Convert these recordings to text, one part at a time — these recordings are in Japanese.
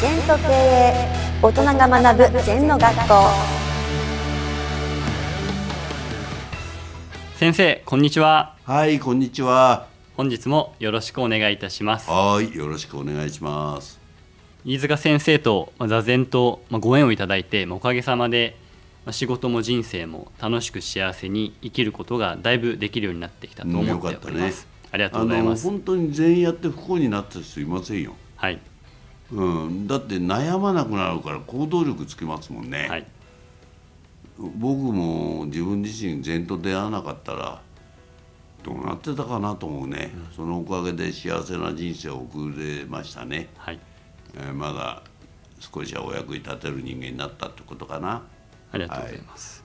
全と経営大人が学ぶ全の学校。先生こんにちは。はい、こんにちは。本日もよろしくお願いいたします。はい、よろしくお願いします。飯塚先生とまあ座禅とまあご縁をいただいてまあおかげさまでまあ仕事も人生も楽しく幸せに生きることがだいぶできるようになってきたと思っております、ありがとうございます。本当に全員やって不幸になった人いませんよ。はいうん、だって悩まなくなるから行動力つきますもんね。はい僕も自分自身禅と出会わなかったらどうなってたかなと思うね。そのおかげで幸せな人生を送れましたね。はいえーまだ少しはお役に立てる人間になったってことかな。ありがとうございます、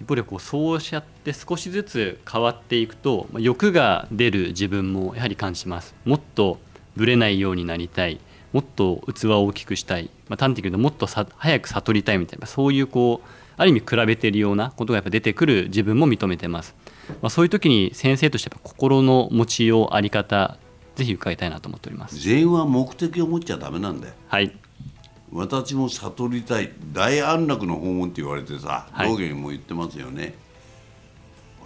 一方でこうそうしちゃって少しずつ変わっていくとまあ欲が出る自分もやはり感じますもっとぶれないようになりたいもっと器を大きくしたい、まあ、端的に言うともっとさ早く悟りたいみたいなそういうこうある意味比べているようなことがやっぱ出てくる自分も認めてます、まあ、そういう時に先生としてやっぱ心の持ちようあり方ぜひ伺いたいなと思っております。禅は目的を持っちゃダメなんだよ。はい。私も悟りたい。大安楽の訪問って言われてさ、はい。道元も言ってますよね。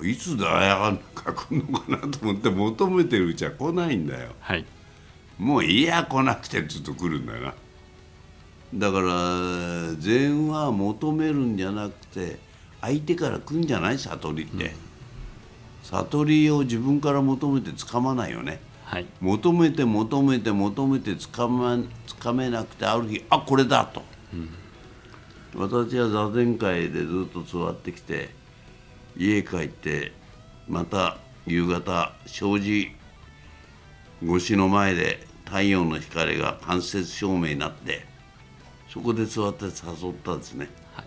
いつ大安楽が来るのかなと思って求めてるうちは来ないんだよ。はいもういいや来なくてずっと来るんだよな。だから禅は求めるんじゃなくて相手から来んじゃない？悟りって、悟りを自分から求めてつかまないよね。はい。求めて求めて求めてつかまつかめなくてある日あこれだ！と、私は座禅会でずっと座ってきて家帰ってまた夕方障子越しの前で太陽の光が間接照明になってそこで座って誘ったんですね。はい。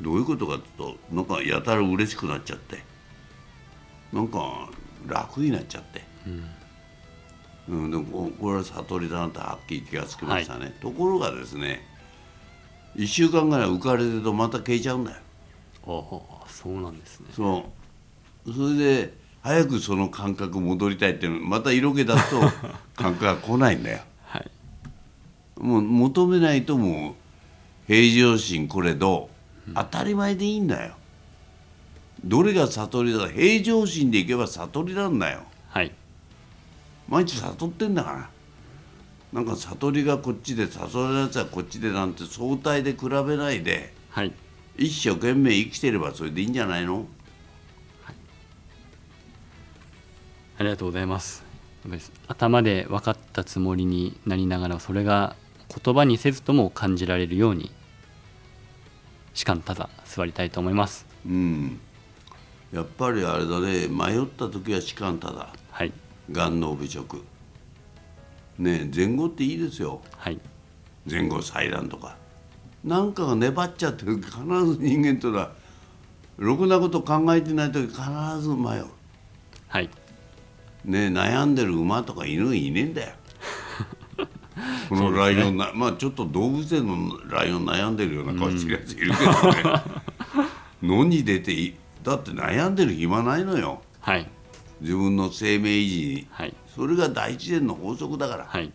どういうことかというとなんかやたら嬉しくなっちゃって。なんか楽になっちゃって、うん。でもここれは悟りだなってはっきり気がつきましたね、ところがですね1週間ぐらい浮かれてるとまた消えちゃうんだよ。おおそうなんですね。そう。それで早くその感覚戻りたいっていうのまた色気出すと 感覚が来ないんだよ。はい。もう求めないともう平常心これど当たり前でいいんだよ。どれが悟りだ平常心でいけば悟りなんだよ。はい。毎日悟ってんだから。なんか悟りがこっちで悟りのやつはこっちでなんて相対で比べないではい。一生懸命生きてればそれでいいんじゃないの？ありがとうございます。頭で分かったつもりになりながらそれが言葉にせずとも感じられるように士官ただ座りたいと思います。うん。やっぱりあれだね。迷った時は士官ただ。はい。願能美食。ねえ前後っていいですよ。はい。前後祭壇とか。なんかが粘っちゃってる。必ず人間というのはろくなこと考えてない時必ず迷う。はいねえ悩んでる馬とか犬いねえんだよ。このライオンな、まあちょっと動物園のライオン悩んでるような顔してるやついるけどね、野に出ていだって悩んでる暇ないのよ。はい。自分の生命維持に。はい。それが大自然の法則だから。はい。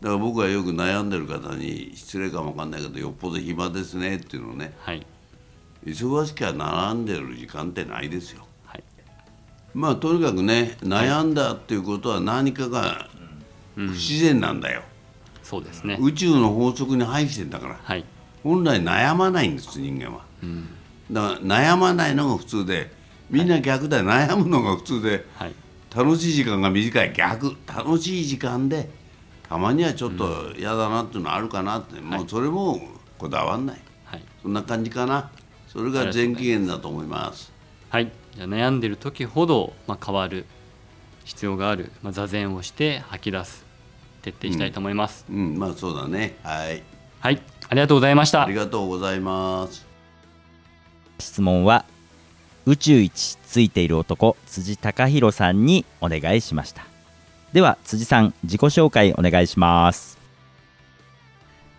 だから僕はよく悩んでる方に失礼かもわかんないけどよっぽど暇ですねっていうのをね。はい。忙しきゃ悩んでる時間ってないですよ。はいまあとにかくね悩んだっていうことは何かが不自然なんだよ、そうですね。宇宙の法則に反してんだから。はい。本来悩まないんです人間は、だから悩まないのが普通でみんな逆だよ、悩むのが普通ではい。楽しい時間が短い。逆。楽しい時間でたまにはちょっと嫌だなっていうのあるかなって、もうそれもこだわんない。はい。そんな感じかな。それが全機嫌だと思いますはい。じゃあ悩んでる時ほどまあ変わる必要があるまあ座禅をして吐き出す徹底したいと思います。うん。まあそうだね。はい。はい。ありがとうございました。あり。がとうございます。質問は宇宙一ついている男辻隆弘さんにお願いしました。では辻さん自己紹介お願いします。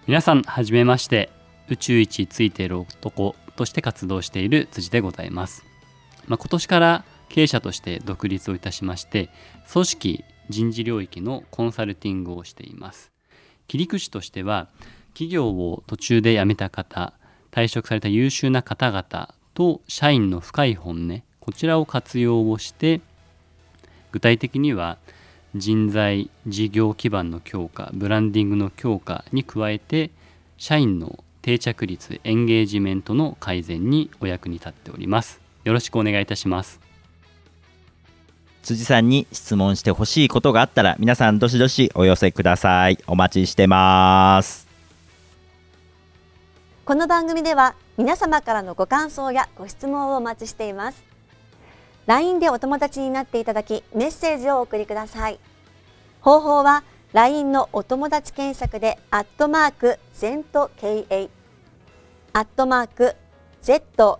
皆さんはじめまして。宇宙一ついている男として活動している辻でございます、まあ、今年から経営者として独立をいたしまして組織人事領域のコンサルティングをしています。切り口としては企業を途中で辞めた方退職された優秀な方々と社員の深い本音こちらを活用をして具体的には人材事業基盤の強化ブランディングの強化に加えて社員の定着率エンゲージメントの改善にお役に立っております。よろしくお願いいたします。辻さんに質問してほしいことがあったら皆さんどしどしお寄せください。お待ちしてます。この番組では皆様からのご感想やご質問をお待ちしています。LINE でお友達になっていただきメッセージをお送りください。方法は LINE のお友達検索でアットマーク ZENTKA アットマーク ZENTO